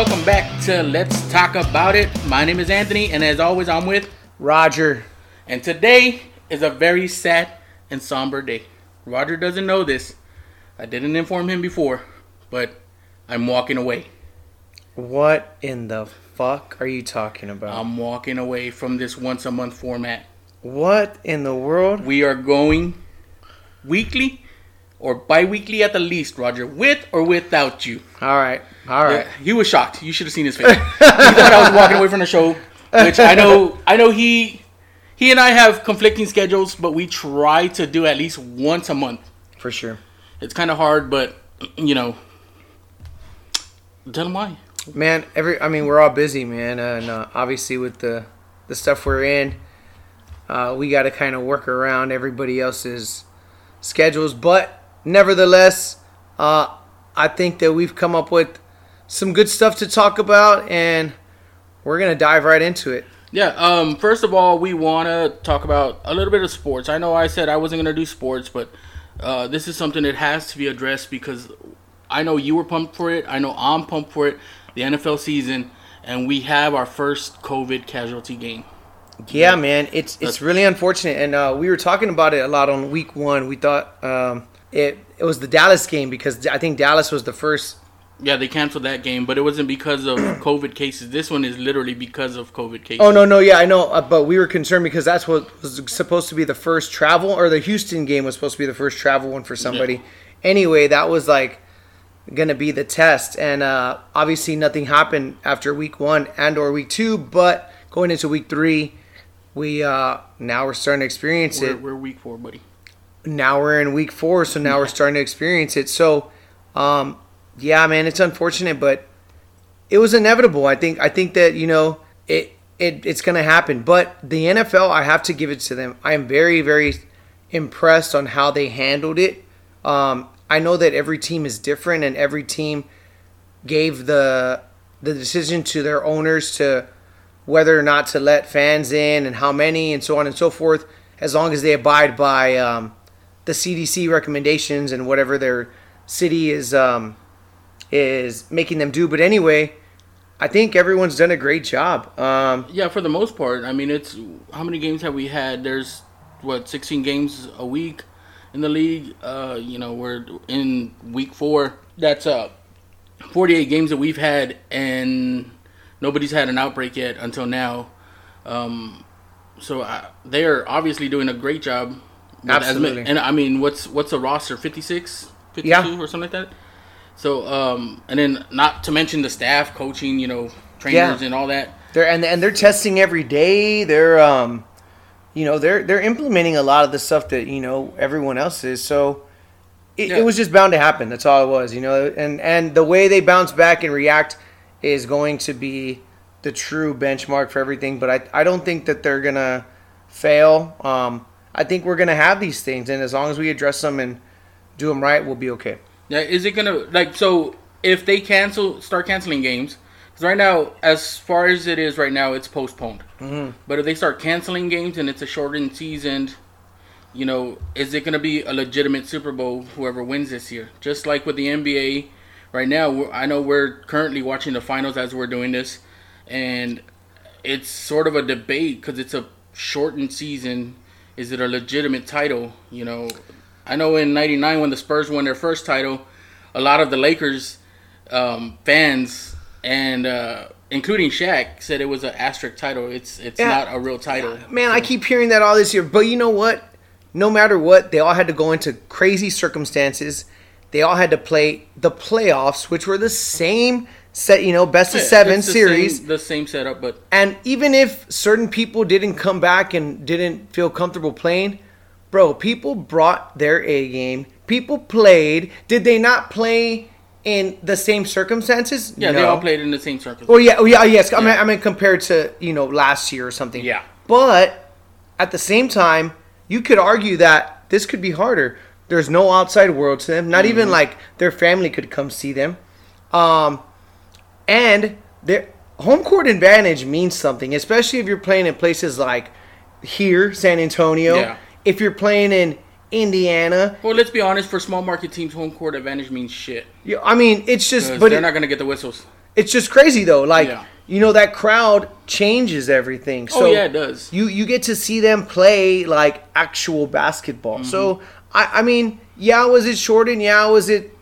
welcome back to Let's Talk About It. My name is Anthony, and as always, I'm with Roger. And today is a very sad and somber day. Roger doesn't know this. I didn't inform him before, but I'm walking away. What in the fuck are you talking about? I'm walking away from this once a month format. what in the world? We are going weekly or bi weekly at the least, Roger, with or without you. All right. All right. Yeah, he was shocked. You should have seen his face. he thought I was walking away from the show, which I know. I know he he and I have conflicting schedules, but we try to do at least once a month. For sure. It's kind of hard, but you know, tell him why. Man, every I mean, we're all busy, man, and uh, obviously with the the stuff we're in, uh, we got to kind of work around everybody else's schedules. But nevertheless, uh, I think that we've come up with some good stuff to talk about, and we're gonna dive right into it. Yeah. Um. First of all, we want to talk about a little bit of sports. I know I said I wasn't gonna do sports, but uh, this is something that has to be addressed because I know you were pumped for it. I know I'm pumped for it. The NFL season, and we have our first COVID casualty game. Yeah, man, it's it's really unfortunate, and uh, we were talking about it a lot on week one. We thought um, it it was the Dallas game because I think Dallas was the first. Yeah, they canceled that game, but it wasn't because of COVID cases. This one is literally because of COVID cases. Oh no, no, yeah, I know, uh, but we were concerned because that's what was supposed to be the first travel, or the Houston game was supposed to be the first travel one for somebody. Yeah. Anyway, that was like gonna be the test, and uh, obviously nothing happened after week one and or week two, but going into week three, we uh, now we're starting to experience We're, it. we're week four, buddy. Now we're in week four, so now we're starting to experience it. So, um, yeah, man, it's unfortunate, but it was inevitable. I think I think that you know it, it it's gonna happen. But the NFL, I have to give it to them. I am very very impressed on how they handled it. Um, I know that every team is different, and every team gave the the decision to their owners to whether or not to let fans in and how many and so on and so forth, as long as they abide by um, the CDC recommendations and whatever their city is um, is making them do. But anyway, I think everyone's done a great job. Um, Yeah, for the most part. I mean, it's how many games have we had? There's what 16 games a week in the league. Uh, you know, we're in week four. That's uh 48 games that we've had, and nobody's had an outbreak yet until now. Um, so uh, they are obviously doing a great job. With as ma- Absolutely. and I mean, what's what's a roster? 56, 52 Yeah. or something like that. So, um, and then not to mention the staff, coaching, you know, trainers Yeah. and all that. They're and and they're testing every day. They're um, you know, they're they're implementing a lot of the stuff that you know everyone else is. So it, Yeah. it was just bound to happen. That's all it was. You know, and and the way they bounce back and react is going to be the true benchmark for everything. But I I don't think that they're gonna fail. Um, I think we're gonna have these things, and as long as we address them and do them right, we'll be okay. Yeah, is it gonna like so? If they cancel, start canceling games, because right now, as far as it is right now, it's postponed. Mm-hmm. But if they start canceling games and it's a shortened season, you know, is it gonna be a legitimate Super Bowl? Whoever wins this year, just like with the NBA, right now, I know we're currently watching the finals as we're doing this, and it's sort of a debate because it's a shortened season. Is it a legitimate title? You know, I know in '99 when the Spurs won their first title, a lot of the Lakers um, fans and uh, including Shaq said it was an asterisk title. It's it's Yeah. not a real title. Man, I keep hearing that all this year. But you know what? No matter what, they all had to go into crazy circumstances. They all had to play the playoffs, which were the same set, you know, best of Yeah, seven the series. same, the same setup, but And even if certain people didn't come back and didn't feel comfortable playing, bro, people brought their A game. People played. Did they not play in the same circumstances? yeah, they all played in the same circumstances Well, yeah, oh, yeah, yes. I mean, I mean, compared to you know last year or something. Yeah. But at the same time, you could argue that this could be harder. There's no outside world to them. Not even Mm-hmm. like their family could come see them. Um, and their home court advantage means something, especially if you're playing in places like here, San Antonio. Yeah. If you're playing in Indiana, Well, let's be honest. For small market teams, home court advantage means shit. you, I mean, it's just, but they're it- not gonna get the whistles. it's just crazy though. Like Yeah. you know that crowd changes everything. So oh yeah, it does. you you get to see them play like actual basketball. So Mm-hmm. I I mean, yeah, was it shortened? Yeah, was it?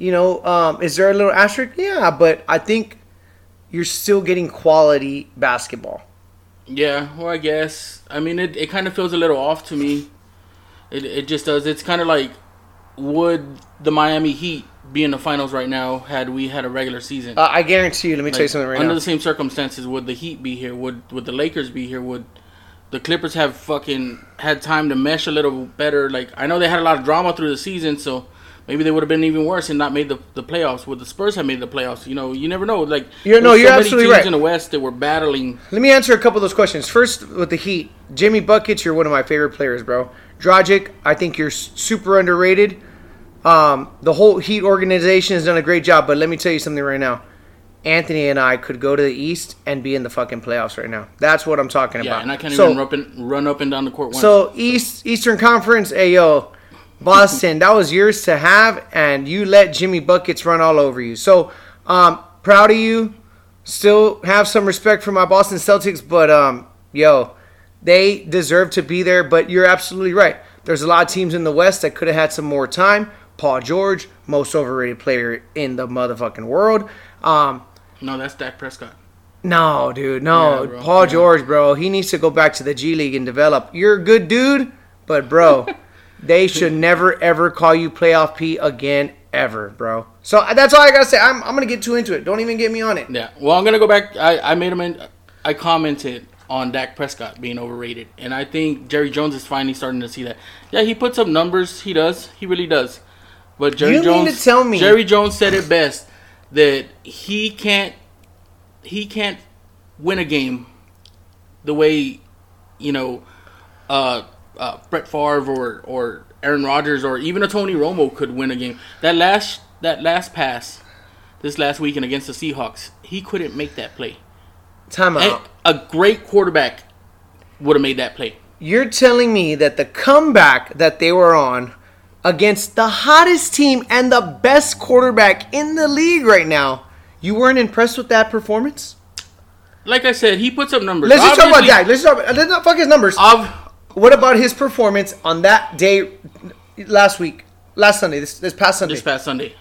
You know, um, is there a little asterisk? Yeah, but I think you're still getting quality basketball. Yeah, well, I guess. I mean, it, it kind of feels a little off to me. It, it just does. It's kind of like, would the Miami Heat be in the finals right now had we had a regular season? Uh, I guarantee you. Let me tell you something right under now. the same circumstances, would the Heat be here? Would would the Lakers be here? Would the Clippers have fucking had time to mesh a little better? Like I know they had a lot of drama through the season, so maybe they would have been even worse and not made the, the playoffs. Would the Spurs have made the playoffs? You know, you never know. Like You're- no, there's you're absolutely teams right. in the West that were battling. Let me answer a couple of those questions. First, with the Heat, Jimmy Buckets, you're one of my favorite players, bro. Dragic, I think you're super underrated. Um, the whole Heat organization has done a great job, but let me tell you something right now. Anthony and I could go to the East and be in the fucking playoffs right now. That's what I'm talking Yeah, about. and I can't So- even run up, and, run up and down the court once. So East Eastern Conference, hey yo, Boston, that was yours to have, and you let Jimmy buckets run all over you. So um, proud of you. Still have some respect for my Boston Celtics, but um, yo, they deserve to be there. But you're absolutely right. There's a lot of teams in the West that could have had some more time. Paul George, most overrated player in the motherfucking world. Um, no, that's Dak Prescott. no, dude, no. Yeah. Paul Yeah. George, bro, he needs to go back to the G League and develop. You're a good dude, but bro, they should never ever call you playoff P again, ever, bro. So that's all I gotta say. I'm, I'm gonna get too into it. Don't even get me on it. Yeah. Well, I'm gonna go back. I, I made him. In, I commented on Dak Prescott being overrated, and I think Jerry Jones is finally starting to see that. Yeah, he puts up numbers. He does. He really does. But Jerry You mean Jones. to tell me- Jerry Jones said it best that he can't. He can't win a game the way, you know, uh, uh, Brett Favre or or Aaron Rodgers or even a Tony Romo could win a game. That last that last pass this last weekend against the Seahawks, he couldn't make that play. Time out. a great quarterback would have made that play. You're telling me that the comeback that they were on against the hottest team and the best quarterback in the league right now, you weren't impressed with that performance? Like I said, he puts up numbers. Let's just talk about that. Let's talk about, let's not fuck his numbers. Of What about his performance on that day last week, last Sunday, this this past Sunday? this past Sunday,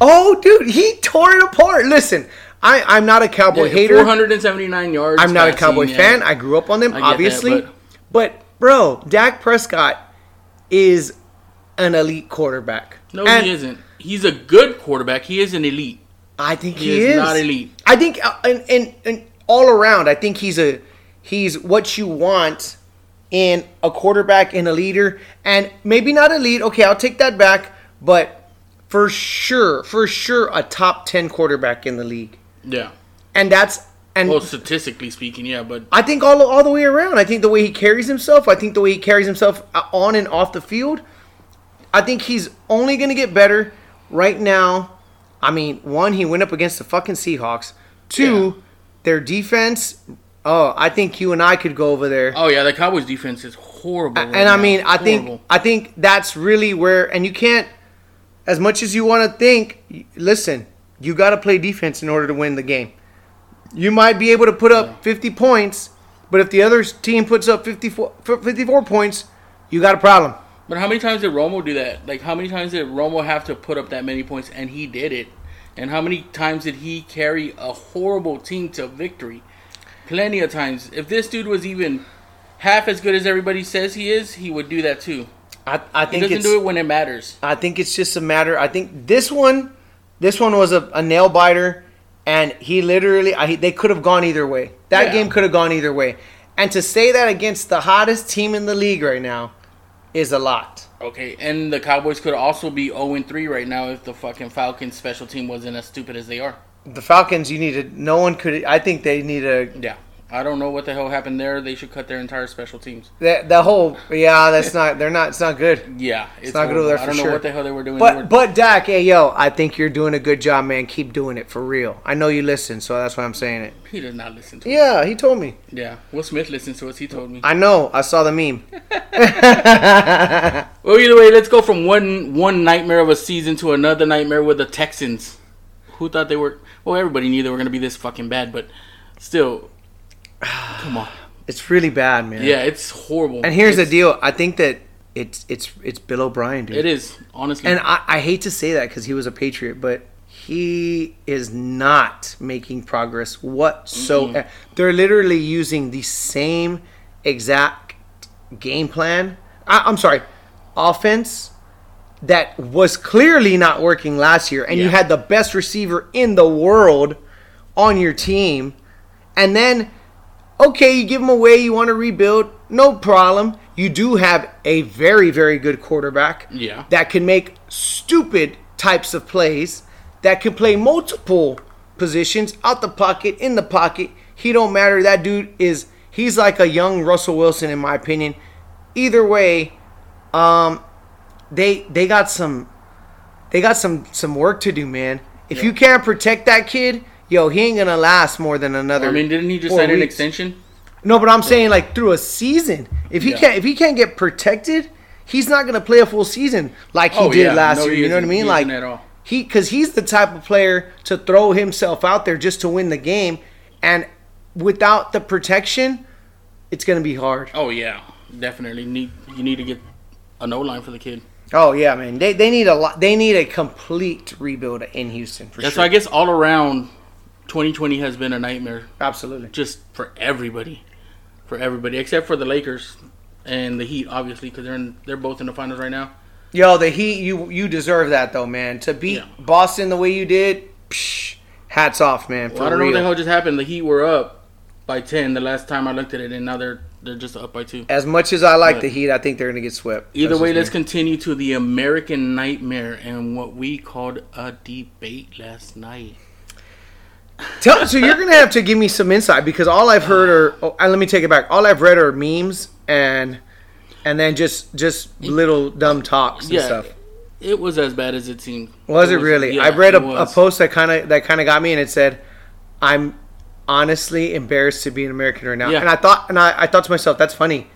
oh, dude, he tore it apart. Listen, I I'm not a Cowboy hater. 479 yards. I'm not a Cowboy yeah. fan. I grew up on them, get that, obviously. but- but... bro, Dak Prescott is an elite quarterback. No, And he isn't. He's a good quarterback. He is an elite. I think He he, is is not elite. I think, uh, and, and and all around, I think he's a he's what you want in a quarterback and a leader, and maybe not a lead. Okay, I'll take that back, but for sure, for sure, a top ten quarterback in the league, Yeah. and that's and Well, statistically speaking, yeah, but I think all all the way around. I think the way he carries himself. I think the way he carries himself uh, on and off the field. I think he's only going to get better. Right now, I mean, one, he went up against the fucking Seahawks. Two, their defense. Oh, I think you and I could go over there. oh yeah, the Cowboys defense is horrible. right and I mean, I think I think that's really where. And you can't, as much as you want to think. Listen, you got to play defense in order to win the game. You might be able to put up 50 points, but if the other team puts up 54, 54 points, you got a problem. But how many times did Romo do that? Like, how many times did Romo have to put up that many points, and he did it? And how many times did he carry a horrible team to victory? Plenty of times. If this dude was even half as good as everybody says he is, he would do that too. I, I He think doesn't it's do it when it matters. I think it's just a matter. I think this one, this one was a, a nail biter, and he literally, I, they could have gone either way. That Yeah. game could have gone either way. And to say that against the hottest team in the league right now is a lot. Okay, and the Cowboys could also be 0 3 right now if the fucking Falcons special team wasn't as stupid as they are. The Falcons, you need to. No one could. I think they need a. Yeah. I don't know what the hell happened there. They should cut their entire special teams. That the whole. Yeah, that's not. They're not. It's not good. Yeah, it's, not good over there I for don't know sure. what the hell they were doing. They were- But but Dak, hey yo, I think you're doing a good job, man. Keep doing it for real. I know you listen, so that's why I'm saying it. he does not listen to. Yeah, he told me. Yeah, Will Smith listens to us. He told me. I know. I saw the meme. Well, either way, let's go from one one nightmare of a season to another nightmare with the Texans. Who thought they were? Well, everybody knew they were gonna be this fucking bad, but still, come on. It's really bad, man. Yeah, it's horrible. And here's It's- the deal. I think that it's it's it's Bill O'Brien, dude. It is honestly. And I, I hate to say that because he was a Patriot, but he is not making progress whatsoever. They're literally using the same exact game plan. I, I'm sorry, offense that was clearly not working last year, and you had the best receiver in the world on your team, and then okay, you give them away, you want to rebuild, no problem. You do have a very, very good quarterback Yeah. that can make stupid types of plays, that can play multiple positions out the pocket, in the pocket. He don't matter. That dude is he's like a young Russell Wilson in my opinion. Either way, um, they they got some they got some some work to do, man. If you can't protect that kid, yo, he ain't gonna last more than another. I mean, didn't he just sign an extension? No, but I'm saying like through a season. If he Yeah. can't if he can't get protected, he's not gonna play a full season like he Oh, did yeah. last No, year. You know what I mean? he Like isn't at all. he because he's the type of player to throw himself out there just to win the game, and without the protection, it's gonna be hard. Oh yeah, definitely need you need to get a no line for the kid. Oh yeah, man. They they need a lot. They need a complete rebuild in Houston for That's sure. why I guess all around, 2020 has been a nightmare Absolutely. just for everybody, for everybody except for the Lakers and the Heat, obviously, because they're in, they're both in the finals right now. Yo, the Heat, you you deserve that though, man. To beat Yeah. Boston the way you did, psh, hats off, man. Well, I don't know what the hell just happened. The Heat were up by 10 the last time I looked at it, and now they're they're just up by two. As much as I like But- the Heat, I think they're gonna get swept. Either That's way, let's me. continue to the American Nightmare and what we called a debate last night. Tell, so you're gonna have to give me some insight because all I've heard are. Oh, and let me take it back. All I've read are memes and and then just just little dumb talks and Yeah, stuff. it was as bad as it seemed. Was it really? yeah, I read a, a post that kind of that kind of got me, and it said, "I'm honestly embarrassed to be an American right now." Yeah. And I thought, and I, I thought to myself, "That's funny,"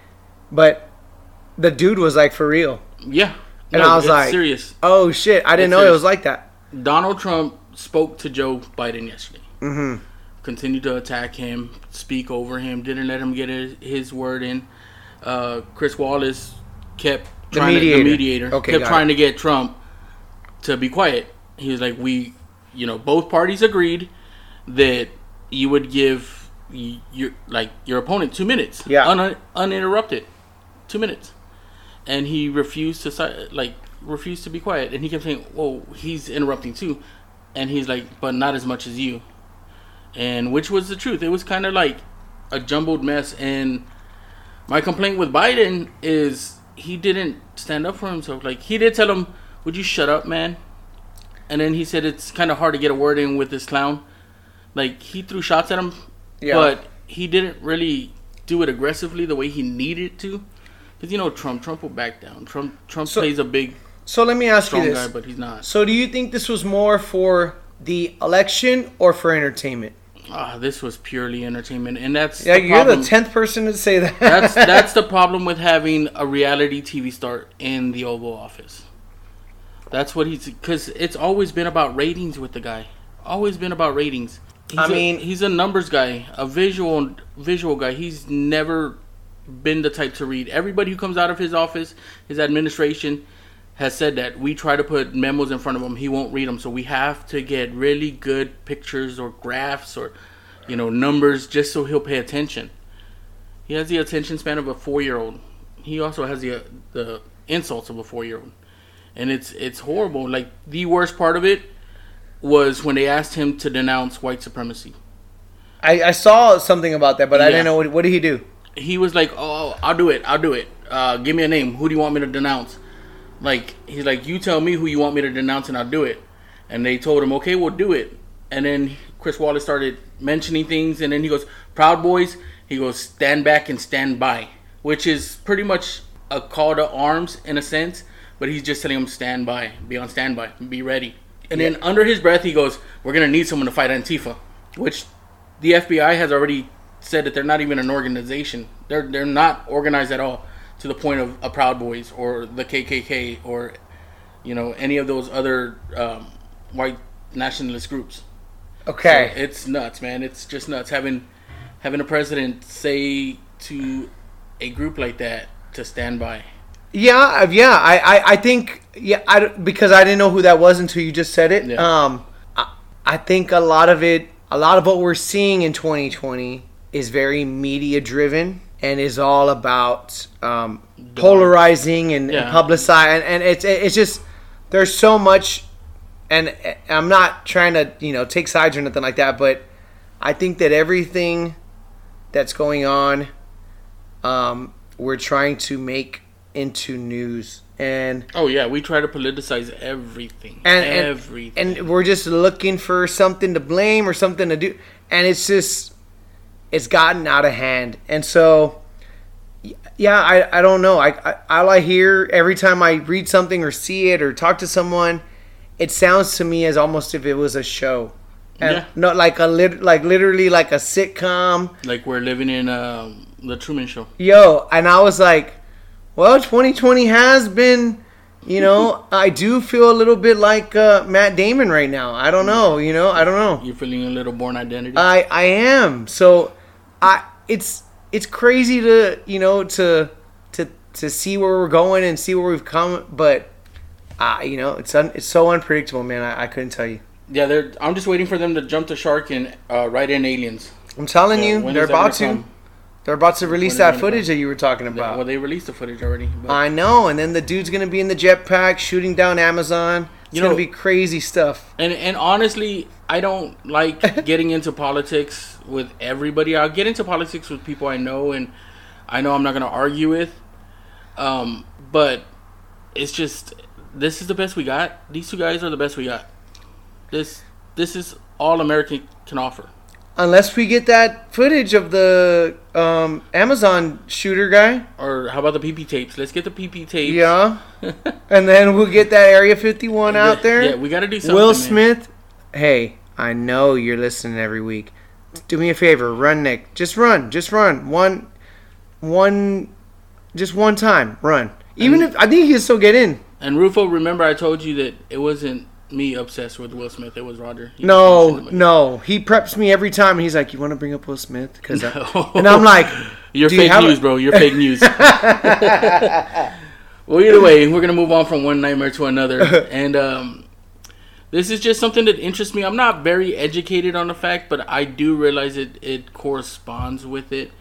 but the dude was like, "For real." Yeah, And No, I was like, serious. "Oh shit! I didn't It's know it was like that." Donald Trump spoke to Joe Biden yesterday. Mm-hmm. Continued to attack him, speak over him, didn't let him get his, word in. Uh, Chris Wallace kept The trying mediator. To, the mediator Okay, kept trying it. to get Trump to be quiet. He was like, "We, you know, both parties agreed that you would give your like your opponent two minutes, Yeah. un- uninterrupted, two minutes." and he refused to like refused to be quiet. And he kept saying well he's interrupting too. And he's like but not as much as you. And which was the truth. It was kind of like a jumbled mess. And my complaint with biden is he didn't stand up for himself. Like he did tell him would you shut up man? And then he said it's kind of hard to get a word in with this clown like he threw shots at him Yeah. but he didn't really do it aggressively the way he needed to because you know Trump, Trump will back down. Trump, Trump So- plays a big, So let me ask strong you guy, this: but he's not. So do you think this was more for the election or for entertainment? Ah, this was purely entertainment, and that's Yeah, the you're problem. the tenth person to say that. that's that's the problem with having a reality TV star in the Oval Office. That's what he's because it's always been about ratings with the guy. Always been about ratings. I a- mean- he's a numbers guy, a visual visual guy. He's never been the type to read. Everybody who comes out of his office, his administration, has said that we try to put memos in front of him. He won't read them, so we have to get really good pictures or graphs or, you know, numbers just so he'll pay attention. He has the attention span of a four-year-old. He also has the the insults of a four-year-old, and it's it's horrible. Like the worst part of it was when they asked him to denounce white supremacy. I, I saw something about that, but I didn't know what, what did he do. he was like, "Oh, I'll do it. I'll do it. Uh, give me a name. Who do you want me to denounce?" Like he's like, "You tell me who you want me to denounce, and I'll do it." And they told him, "Okay, we'll do it." And then Chris Wallace started mentioning things, and then he goes, "Proud Boys." He goes, "Stand back and stand by," which is pretty much a call to arms in a sense, but he's just telling them, "Stand by, be on standby, be ready." And then under his breath, he goes, "We're gonna need someone to fight Antifa," which the FBI has already said that they're not even an organization. They're they're not organized at all to the point of a Proud Boys or the KKK or you know any of those other um, white nationalist groups. Okay. So it's nuts, man. It's just nuts having having a president say to a group like that to stand by. Yeah, uh, yeah. I, I, I think yeah. I because I didn't know who that was until you just said it. Yeah. Um, I, I think a lot of it, a lot of what we're seeing in 2020 is very media driven and is all about um, polarizing and, Yeah. and publicizing. And, and it's it's just there's so much, and I'm not trying to you know take sides or nothing like that, but I think that everything that's going on, um, we're trying to make into news and Oh yeah, we try to politicize everything. and and, everything. and we're just looking for something to blame or something to do and it's just it's gotten out of hand and so yeah i, I don't know I, I all i hear every time i read something or see it or talk to someone it sounds to me as almost if it was a show and Yeah. not like a lit, like literally like a sitcom like we're living in um, the Truman Show. Yo, and I was like, well, 2020 has been, you know, I do feel a little bit like uh, Matt Damon right now. I don't know, you know, I don't know. You're feeling a little Bourne Identity. I I am. So I it's it's crazy to, you know, to to to see where we're going and see where we've come, but uh, you know, it's un, it's so unpredictable, man. I, I couldn't tell you. yeah, they're. I'm just waiting for them to jump the shark and uh, write in aliens. I'm telling Yeah, you, they're is that gonna about to. come? They're about to release that footage that you were talking about. well, they released the footage already. But I know, and then the dude's gonna be in the jetpack shooting down Amazon. It's You gonna be crazy stuff. And and honestly, I don't like getting into politics with everybody. I'll get into politics with people I know and I know I'm not going to argue with. Um, but it's just this is the best we got. These two guys are the best we got. This this is all America can offer. Unless we get that footage of the um, Amazon shooter guy, Or how about the PP tapes? Let's get the PP tapes. yeah, and then we'll get that Area 51 out there. Yeah, we got to do something. Will man. Smith, hey, I know you're listening every week. Do me a favor, run Nick. Just run, just run one, one, just one time, run. Even if I think he can still get in. And Rufo, remember I told you that it wasn't me obsessed with Will Smith. It was Roger. He- No, was no. He preps me every time. He's like, "You want to bring up Will Smith?" Because, No. and I'm like, You're Do you fake a- news, bro. You're fake news. well, either way, we're gonna move on from one nightmare to another, and um, this is just something that interests me. I'm not very educated on the fact, but I do realize it it corresponds with it,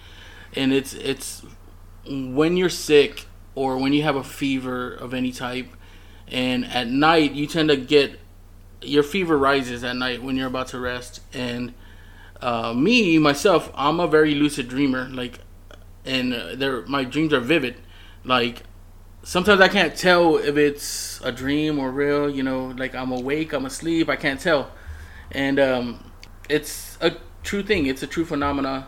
and it's it's when you're sick or when you have a fever of any type, and at night you tend to get your fever rises at night when you're about to rest, and uh, me myself, I'm a very lucid dreamer. Like, and uh, my dreams are vivid. Like, sometimes I can't tell if it's a dream or real. You know, like I'm awake, I'm asleep, I can't tell. And um, it's a true thing. It's a true phenomena.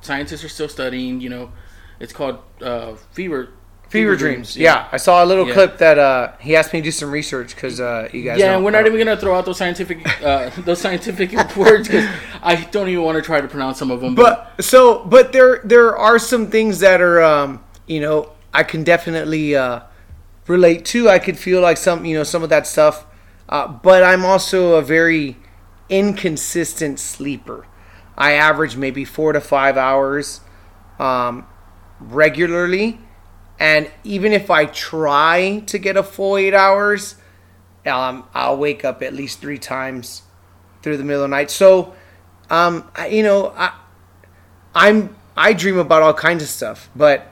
Scientists are still studying. You know, it's called uh, fever. Fever dreams. Yeah. I saw a little Yeah. clip that uh, he asked me to do some research because uh, you guys. Yeah, and we're not even gonna throw out those scientific uh, those scientific words because I don't even want to try to pronounce some of them. But, But so, but there there are some things that are, um, you know, I can definitely uh, relate to. I could feel like some, you know, some of that stuff. Uh, but I'm also a very inconsistent sleeper. I average maybe four to five hours um, regularly, and even if I try to get a full eight hours, um, I'll wake up at least three times through the middle of the night. So, um, I, you know, I, I'm I dream about all kinds of stuff, but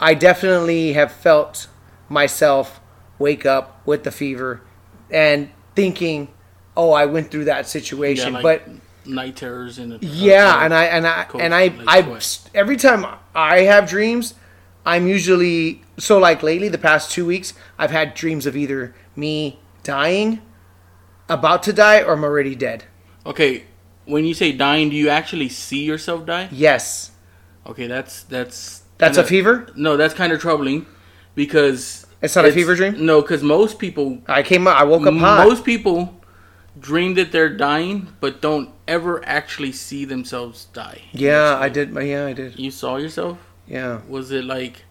I definitely have felt myself wake up with the fever and thinking, "Oh, I went through that yeah, situation." like but night terrors and yeah, and I and I and I I every time I have dreams, I'm usually so like lately the past 2 weeks, I've had dreams of either me dying, about to die or I'm already dead. Okay, when you say dying, do you actually see yourself die? Yes. Okay, that's that's That's a kinda- fever? No, that's kind of troubling because It's not a fever dream? No, because most people, I came up I woke up most people dream that they're dying, but don't ever actually see themselves die. yeah, I did. Yeah, I did. You saw yourself? Yeah. Was it like,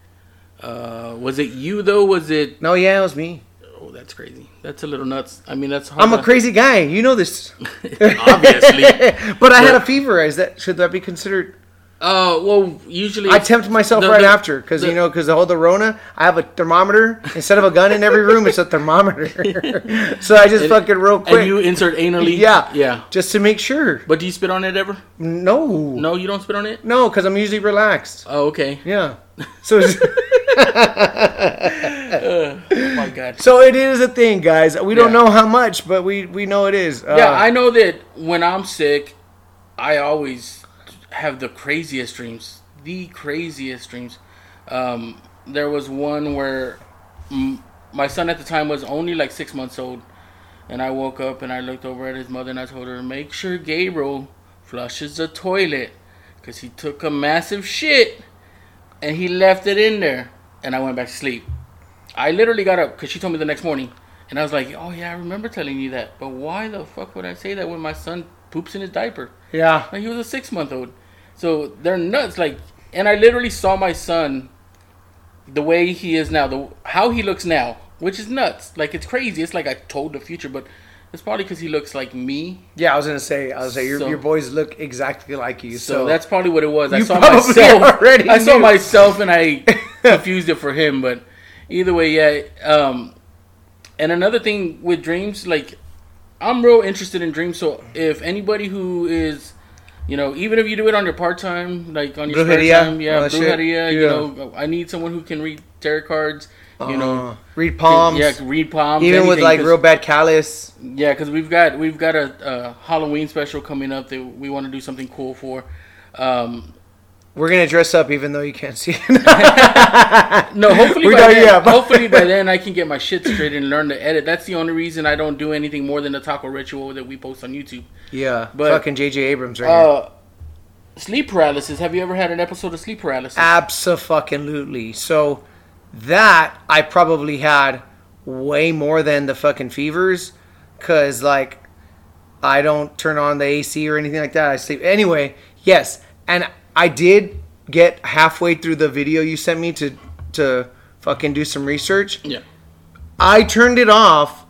uh, was it you though? Was it No, yeah, it was me. Oh, that's crazy. That's a little nuts. I mean, that's hard. I'm a crazy guy. You know this. Obviously. but I had a fever. Is that should that be considered? Uh, well, usually I tempt myself the- right the- after because you know because the whole the Rona. I have a thermometer instead of a gun in every room. It's a thermometer. so I just And- fucking real quick. And you insert anally. yeah, Yeah. just to make sure. But do you spit on it ever? No, No, you don't spit on it. no, because I'm usually relaxed. Oh, okay. Yeah. So it's- Oh my god. so it is a thing, guys. We don't Yeah. know how much, but we we know it is. Uh, Yeah, I know that when I'm sick, I always have the craziest dreams. The craziest dreams. Um, there was one where mm, my son at the time was only like six months old, and I woke up and I looked over at his mother and I told her, "Make sure Gabriel flushes the toilet, because he took a massive shit, and he left it in there." And I went back to sleep. I literally got up because she told me the next morning. And I was like, oh, yeah, I remember telling you that. But why the fuck would I say that when my son poops in his diaper? yeah. Like, he was a six month old. So they're nuts. Like, and I literally saw my son the way he is now, the how he looks now, which is nuts. Like, it's crazy. It's like I told the future, but it's probably because he looks like me. Yeah, I was gonna say, I was say your, So- your boys look exactly like you. So, So, that's probably what it was. I saw myself. already I saw myself and I confused it for him. But either way, yeah. Um, and another thing with dreams, like I'm real interested in dreams. So if anybody who is, you know, even if you do it on your part time, like on your Brujeria, spare time, yeah, all that shit. brujeria. You Yeah. know, I need someone who can read tarot cards. You know, uh, read palms. yeah, read palms. even with like real bad callus. yeah, because we've got we've got a, a Halloween special coming up that we want to do something cool for. Um, We're gonna dress up even though you can't see. no, hopefully We by then, yeah, hopefully by then I can get my shit straight and learn to edit. That's the only reason I don't do anything more than the taco ritual that we post on YouTube. yeah, But- fucking J.J. Abrams right here. Uh, sleep paralysis. Have you ever had an episode of sleep paralysis? Absolutely. So that I probably had way more than the fucking fevers, cause like I don't turn on the AC or anything like that. I sleep anyway. Yes, and I did get halfway through the video you sent me to to fucking do some research. yeah. I turned it off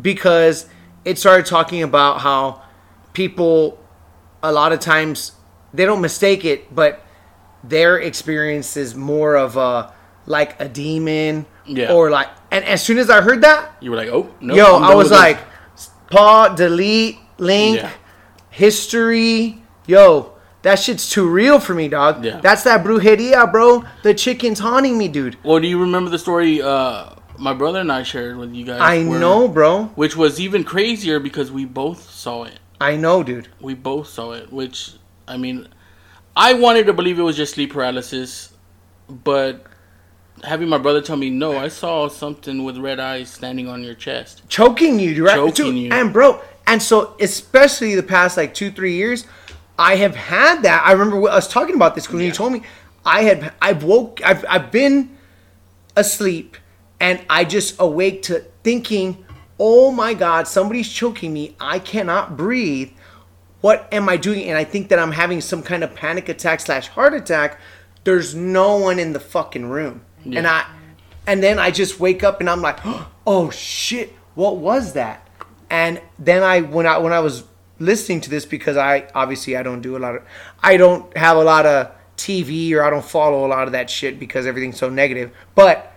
because it started talking about how people a lot of times they don't mistake it, but their experience is more of a like a demon Yeah. or like and as soon as I heard that, You were like, oh no. yo, I was like paw delete link Yeah. history, yo, that shit's too real for me, dog. Yeah. That's that brujeria, bro. The chicken's haunting me, dude. well, do you remember the story uh, my brother and I shared with you guys? I know, bro. Which was even crazier because we both saw it. I know, dude. We both saw it, which I mean, I wanted to believe it was just sleep paralysis, but having my brother tell me no, I saw something with red eyes standing on your chest. choking you, right? Choking Dude, you. And bro, and so especially the past like two, three years, I have had that. I remember I was talking about this when you told me I had I've woke I've I've been asleep and I just awake to thinking, oh my god, somebody's choking me. I cannot breathe. What am I doing? And I think that I'm having some kind of panic attack slash heart attack. There's no one in the fucking room. And I and then I just wake up and I'm like, oh shit, what was that? And then I when I when I was listening to this because I obviously I don't do a lot of I don't have a lot of TV or I don't follow a lot of that shit because everything's so negative. But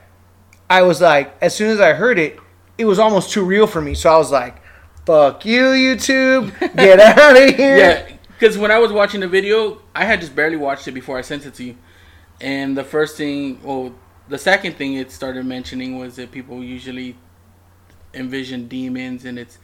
I was like, as soon as I heard it, it was almost too real for me. So I was like, fuck you, YouTube, get out of here. Yeah, because when I was watching the video, I had just barely watched it before I sent it to you, and the first thing, well, the second thing it started mentioning was that people usually envision demons, and it's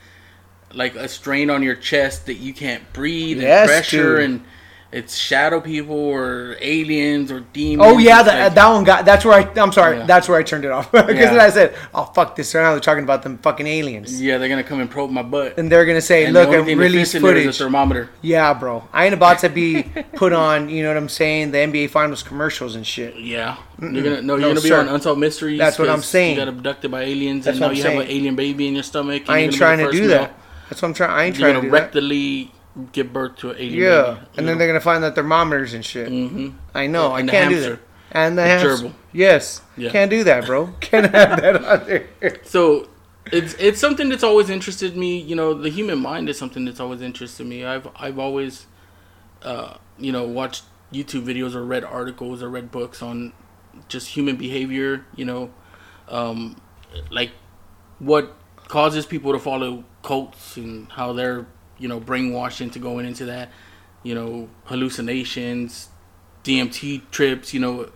like a strain on your chest that you can't breathe, Yes, and pressure, dude. and it's shadow people or aliens or demons. Oh yeah, that, like- that one got. That's where I. I'm sorry. Yeah. That's where I turned it off because Yeah. then I said, "Oh fuck this!" So now they're talking about them fucking aliens, yeah, they're gonna come and probe my butt. and they're gonna say, And "Look, the I only thing that release fits in there is footage." a thermometer. Yeah, bro. I ain't about to be put on. You know what I'm saying? The NBA Finals commercials and shit. Yeah, you're gonna no, No, you're gonna be sir. on Unsolved Mysteries. That's what I'm saying. You got abducted by aliens, That's and now I'm you saying. have an alien baby in your stomach. and I ain't trying to do that. That's what I'm trying. I ain't You're trying to gonna do that. rectally give birth to an alien. Yeah, baby, and then they're gonna find the thermometers and shit. Mm-hmm. I know. I can't do that. And the, The hamster. gerbil. Yes. Yeah. Can't do that, bro. Can't have that on there. So it's it's something that's always interested me. You know, the human mind is something that's always interested me. I've I've always, uh, you know, watched YouTube videos or read articles or read books on just human behavior. You know, um, like what causes people to follow cults and how they're you know brainwashed into going into that. You know, hallucinations, DMT trips. You know,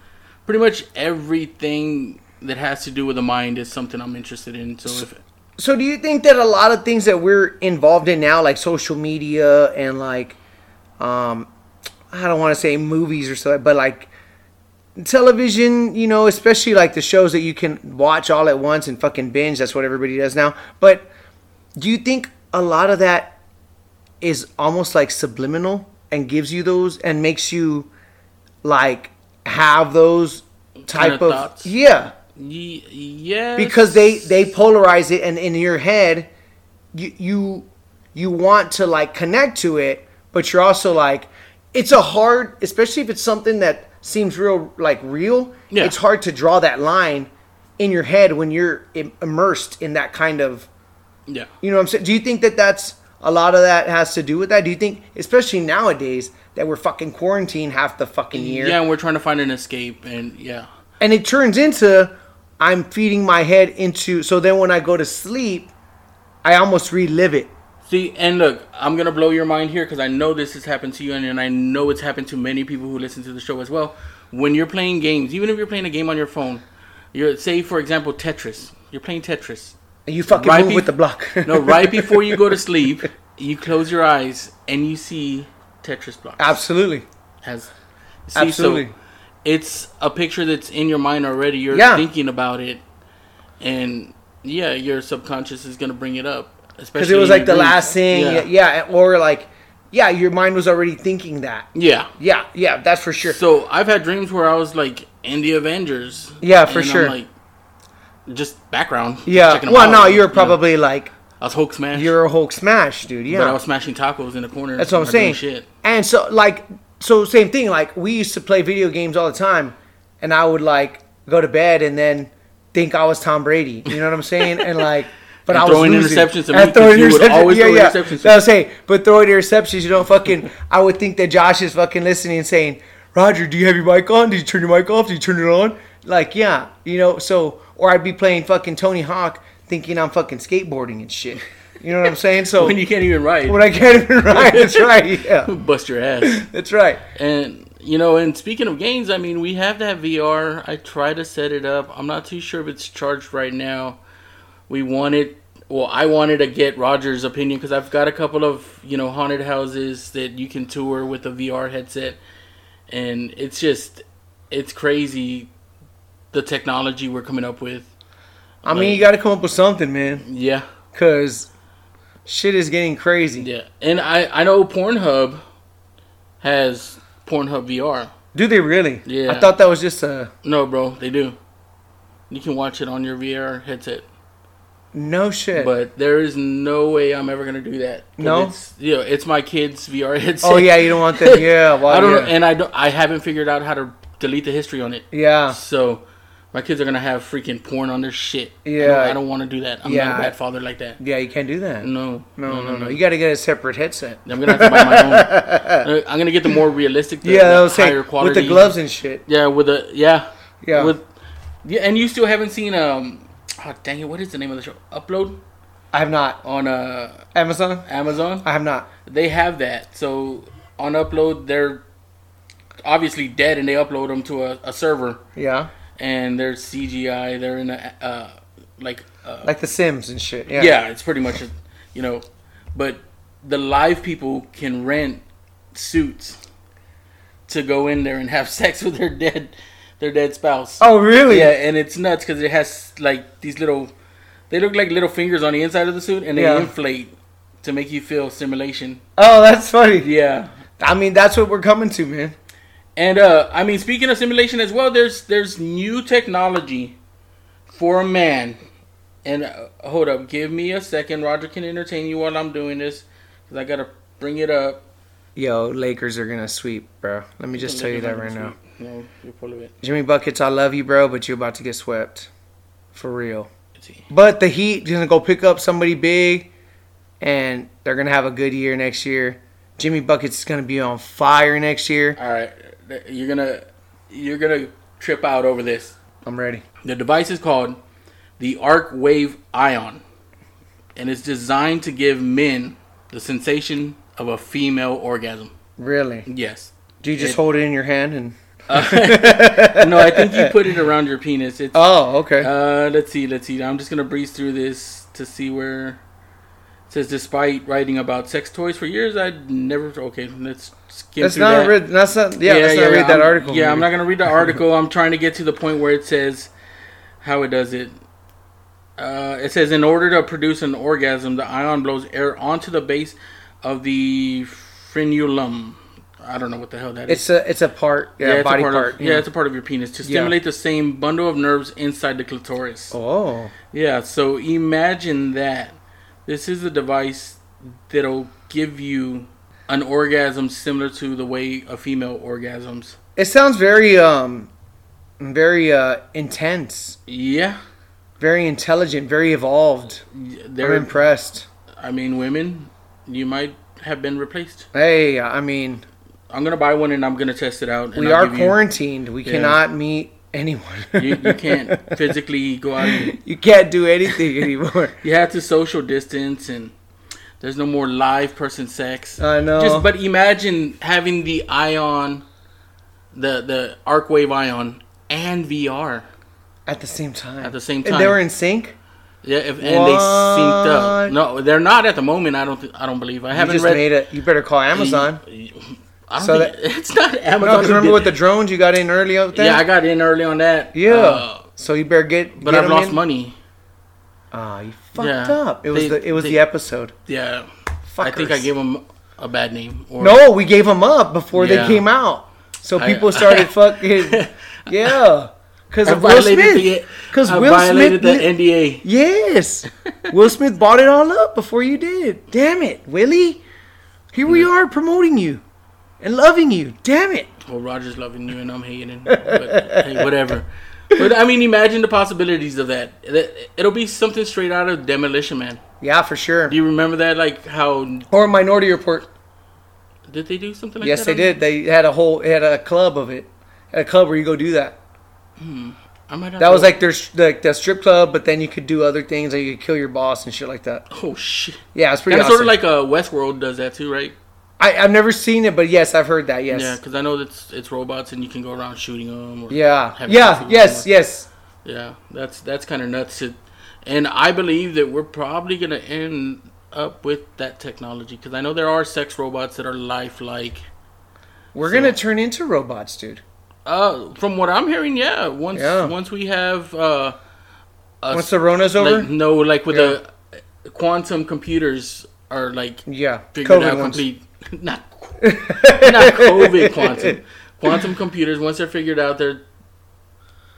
pretty much everything that has to do with the mind is something I'm interested in. So if So do you think that a lot of things that we're involved in now, like social media and like, um, I don't want to say movies or so, but like television, you know, especially like the shows that you can watch all at once and fucking binge. That's what everybody does now. But do you think a lot of that is almost like subliminal and gives you those and makes you like have those type Kinda of thoughts? yeah Ye- yes. because they they polarize it and in your head you you you want to like connect to it but you're also like it's a hard especially if it's something that seems real like real Yeah. it's hard to draw that line in your head when you're im- immersed in that kind of yeah. you know what i'm saying do you think that that's a lot of that has to do with that do you think especially nowadays that we're fucking quarantined half the fucking year Yeah, and we're trying to find an escape, and yeah, and it turns into I'm feeding my head into so then when I go to sleep, I almost relive it. See, and look, I'm gonna blow your mind here because I know this has happened to you, and, and I know it's happened to many people who listen to the show as well. When you're playing games, even if you're playing a game on your phone, you're say for example Tetris. You're playing Tetris. You fucking Right move be- with the block. No, right before you go to sleep, you close your eyes and you see Tetris blocks. Absolutely. Has see, Absolutely. So it's a picture that's in your mind already. You're Yeah. thinking about it, and yeah, your subconscious is gonna bring it up. Because it was like the dreams. last thing. Yeah. yeah. Or like, yeah, your mind was already thinking that. Yeah. Yeah. Yeah. That's for sure. So I've had dreams where I was like in the Avengers. Yeah, for and I'm, sure. like just background. yeah. Well, out, no, you you're probably like, I was Hulk smash. you're a Hulk smash, dude. Yeah. But I was smashing tacos in the corner. That's what I'm saying. Shit. And so, like, so same thing. Like, we used to play video games all the time, and I would like go to bed and then think I was Tom Brady. You know what I'm saying? And like, but And I was throwing losing. interceptions And me, throwing interceptions. always yeah, throw yeah. interceptions. That's say, but throwing interceptions, you don't fucking. I would think that Josh is fucking listening and saying, "Roger, do you have your mic on? Did you turn your mic off? Did you turn it on?" Like, yeah, you know. So, or I'd be playing fucking Tony Hawk, thinking I'm fucking skateboarding and shit. You know what I'm saying? So When you can't even ride, when I can't even ride, that's right. Yeah, bust your ass. that's right. And you know, and speaking of games, I mean, we have that VR. I try to set it up. I'm not too sure if it's charged right now. We wanted, well, I wanted to get Roger's opinion because I've got a couple of you know haunted houses that you can tour with a VR headset, and it's just, it's crazy, the technology we're coming up with. I mean, you got to come up with something, man, Yeah, because shit is getting crazy. yeah, and I I know Pornhub has Pornhub VR. Do they really? Yeah. I thought that was just a No, bro, they do. You can watch it on your VR headset, no shit. but there is no way I'm ever gonna do that. No? it's, yeah, it's my kid's VR headset. oh yeah, you don't want that. Yeah, well, I don't yeah. and I don't. I haven't figured out how to delete the history on it. yeah, So my kids are gonna have freaking porn on their shit. I Yeah. don't, I don't want to do that. I'm Yeah. not a bad father like that. yeah, you can't do that. No, No, no, no. You got to get a separate headset. I'm gonna have to buy my own. Uh, I'm gonna get the more realistic, the, yeah, the I was saying higher quality with the gloves and shit. Yeah, with the yeah, Yeah. with yeah, and you still haven't seen um. Oh dang it! What is the name of the show? Upload I have not. on uh Amazon. Amazon. I have not. They have that. So on upload, they're obviously dead, and they upload them to a, a server, Yeah, and they're CGI. They're in a uh like uh, like The Sims and shit. Yeah. yeah. it's pretty much a, you know, but the live people can rent suits to go in there and have sex with their dead their dead spouse. Oh really? Yeah, and it's nuts because it has like these little. They look like little fingers on the inside of the suit, and they Yeah. inflate to make you feel simulation. Oh, that's funny. Yeah, I mean, that's what we're coming to, man. And uh, I mean, speaking of simulation as well, there's there's new technology for a man. And uh, hold up, give me a second. Roger can entertain you while I'm doing this because I gotta bring it up. Yo, Lakers are gonna sweep, bro. Let me just tell you that right now. No, you're full of it. Jimmy Buckets, I love you, bro, but you're about to get swept. For real. But the Heat gonna go pick up somebody big, and they're gonna have a good year next year. Jimmy buckets is gonna be on fire next year. All right, you're gonna you're gonna trip out over this. I'm ready. The device is called the Arc Wave Ion, and it's designed to give men the sensation of a female orgasm. Really? Yes. Do you just It- hold it in your hand and? no, I think you put it around your penis. It's Oh, okay. Uh, let's see, let's see. I'm just gonna breeze through this to see where it says. Despite writing about sex toys for years, I'd never. Okay, let's skim that's through not that. read. That's not. Yeah, let's not read that I'm- article. Yeah, I'm not gonna read the article. I'm trying to get to the point where it says how it does it. Uh, it says in order to produce an orgasm, the ion blows air onto the base of the frenulum. I don't know what the hell that is. It's a. It's a part. Yeah, it's a body part. part. Of, yeah. it's a part of your penis to Yeah. stimulate the same bundle of nerves inside the clitoris. Oh. Yeah, so imagine that. This is a device that'll give you an orgasm similar to the way a female orgasms. It sounds very um, very uh intense, Yeah, very intelligent, very evolved. I'm they're. impressed. I mean, women, you might have been replaced. Hey, I mean, I'm gonna buy one and I'm gonna test it out. we I'll are give you- quarantined. We Yeah. cannot meet anyone. You, you can't physically go out. And, you can't do anything anymore. you have to social distance and. There's no more live person sex. I know. Just but imagine having the ion, the the arc wave ion and VR At the same time. at the same And time. they were in sync. yeah, if, and they synced up. No, they're not at the moment. I don't. Th- I don't believe. I haven't just read. made it. You better call Amazon. I don't So think it's not No, Amazon. because remember with the drones you got in early out there. yeah, I got in early on that. Yeah. Uh, so you better get. but get I've lost in. money. Ah, you fucked Yeah. up. It was They- the it was they- the episode. Yeah, I think Fuckers. I gave them a bad name. Or, No, we gave them up before Yeah. they came out. So I- people started fucking. Yeah, because I of Will violated Smith. the. Because I Will violated Smith. the NDA. yes, Will Smith bought it all up before you did. Damn it, Willie. Here we are promoting you and loving you. Damn it. Well, Roger's loving you and I'm hating. But hey, whatever. But I mean, imagine the possibilities of that. It'll be something straight out of Demolition Man. Yeah, for sure. Do you remember that? Like how Or Minority Report. did they do something like Yes, that? Yes, they did. They had a whole had a club of it. A club where you go do that. I might That was like their like the strip club, but then you could do other things, like you could kill your boss and shit like that. oh shit. Yeah, it's pretty Kind of awesome. sort of like uh, Westworld does that too, right? I, I've never seen it, but yes, I've heard that. Yes. Yeah, because I know that it's, it's robots and you can go around shooting them. Or, Yeah. Yeah. Yes. someone. Yes. Yeah, that's that's kind of nuts. To, and I believe that we're probably gonna end up with that technology because I know there are sex robots that are lifelike. We're So- gonna turn into robots, dude. Uh, from what I'm hearing, yeah. Once Yeah. once we have uh, a Once the Rona's over. like, no, like with the quantum computers are like yeah. figured COVID out ones. complete. Not not COVID quantum. Quantum computers once they're figured out, they're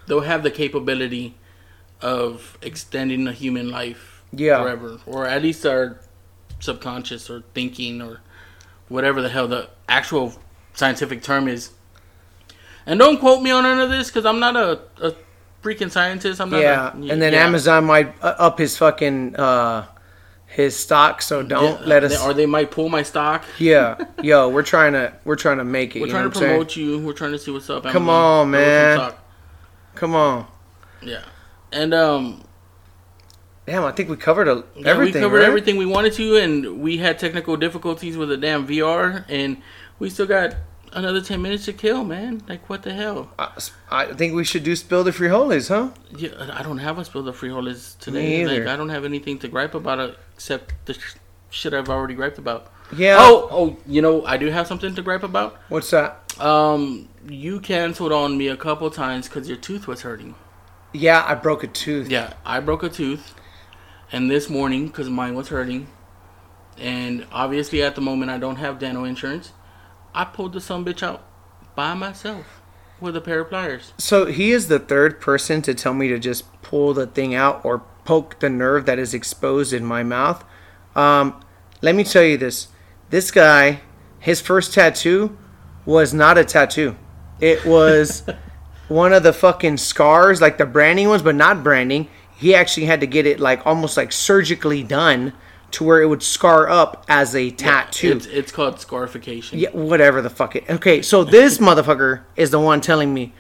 they'll have the capability of extending a human life Yeah. forever, or at least our subconscious or thinking or whatever the hell the actual scientific term is. And don't quote me on none of this because I'm not a, a freaking scientist. I'm not. Yeah. a, And then yeah. Amazon might uh, up his fucking uh his stock, so don't Yeah, let us. or they might pull my stock. yeah. Yo, we're trying to we're trying to make it. We're trying to promote you. We're trying to see what's up. Come on, man. Come on. Yeah, and um, Damn, I think we covered a, yeah, everything. we covered right? everything we wanted to, and we had technical difficulties with the damn VR, and we still got another ten minutes to kill, man. Like what the hell? I, I think we should do spill the frijoles, huh? Yeah, I don't have a spill the frijoles today. Like. I don't have anything to gripe about except the sh- shit I've already griped about. Yeah. Oh, oh, you know, I do have something to gripe about. What's that? Um, you canceled on me a couple times because your tooth was hurting. Yeah, I broke a tooth. Yeah, I broke a tooth, and this morning because mine was hurting, and obviously at the moment I don't have dental insurance, I pulled the some bitch out by myself with a pair of pliers. So he is the third person to tell me to just pull the thing out or poke the nerve that is exposed in my mouth. Um, let me tell you this: this guy, his first tattoo was not a tattoo. It was one of the fucking scars, like the branding ones, but not branding. he actually had to get it like almost like surgically done to where it would scar up as a tattoo. It's, it's called scarification. Yeah, whatever the fuck it. Okay, so this motherfucker is the one telling me,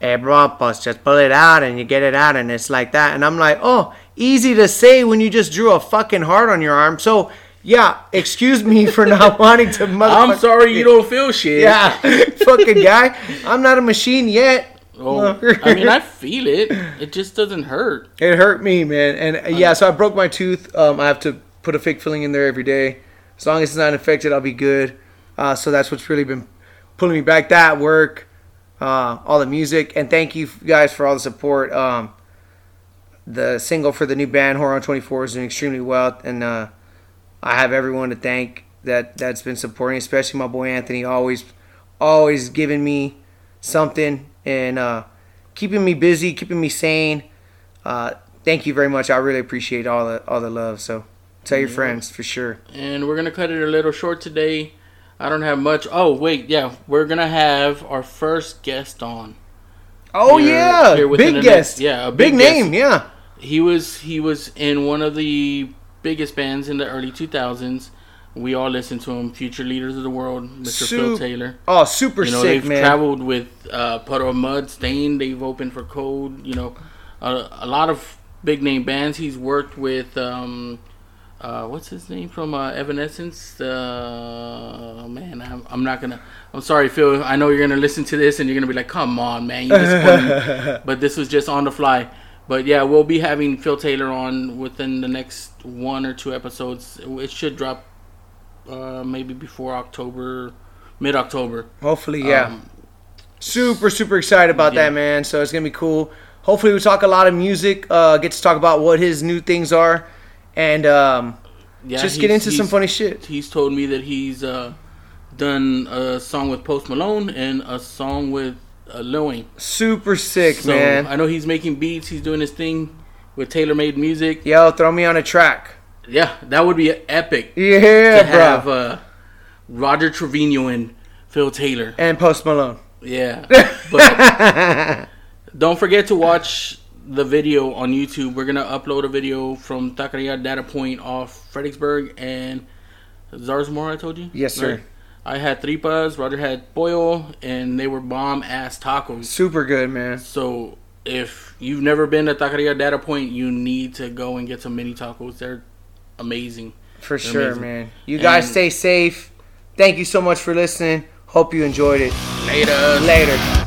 "Hey, bro, pues just pull it out and you get it out, and it's like that." And I'm like, "Oh, easy to say when you just drew a fucking heart on your arm." So yeah, excuse me for not wanting to. I'm sorry you don't feel shit. Yeah, fucking guy. I'm not a machine yet. Oh, I mean, I feel it. It just doesn't hurt. It hurt me, man. And uh, yeah, so I broke my tooth. Um, I have to put a fake filling in there every day. As long as it's not infected, I'll be good. Uh, so that's what's really been pulling me back. That work, uh, all the music, and thank you guys for all the support. Um, the single for the new band Horon 24 is doing extremely well, and uh, I have everyone to thank that that's been supporting, especially my boy Anthony, always, always giving me something and uh, keeping me busy, keeping me sane. Uh, thank you very much. I really appreciate all the all the love. So tell your friends for sure. And we're gonna cut it a little short today. I don't have much. Oh wait, yeah, we're gonna have our first guest on. Oh here, yeah, here big guest. Next, yeah, a big, big name. Yeah, he was he was in one of the biggest bands in the early 2000s. We all listen to him. Future leaders of the world, Mr. Phil Taylor. Oh, super you know, sick, they've man. traveled with uh, Puddle of Mudd, Staind. They've opened for Code. You know, a, a lot of big name bands. He's worked with. Um, uh, what's his name from uh, Evanescence? Uh, man, I'm, I'm, not gonna. I'm sorry, Phil. I know you're gonna listen to this and you're gonna be like, "Come on, man, you but this was just on the fly. But yeah, we'll be having Phil Taylor on within the next one or two episodes. It should drop uh, maybe before October, mid October. Hopefully, yeah. Um, super, super excited about yeah. that, man. So it's gonna be cool. Hopefully, we talk a lot of music. Uh, get to talk about what his new things are and um, yeah, just get into some funny shit. He's told me that he's uh, done a song with Post Malone and a song with uh, Lil Wayne. Super sick, so, man. I know he's making beats. He's doing his thing with tailor made music. Yo, throw me on a track. Yeah, that would be epic. Yeah, to have uh, Roger Trevino and Phil Taylor and Post Malone. Yeah, but don't forget to watch the video on YouTube. We're gonna upload a video from Taqueria Data Point off Fredericksburg and Zarzamora. I told you. Yes, sir. Right? I had tripas. Roger had pollo, and they were bomb ass tacos. Super good, man. So if you've never been to Taqueria Data Point, you need to go and get some mini tacos. They're amazing. For They're sure, amazing. man. You guys stay safe. Thank you so much for listening. Hope you enjoyed it. Later. Later.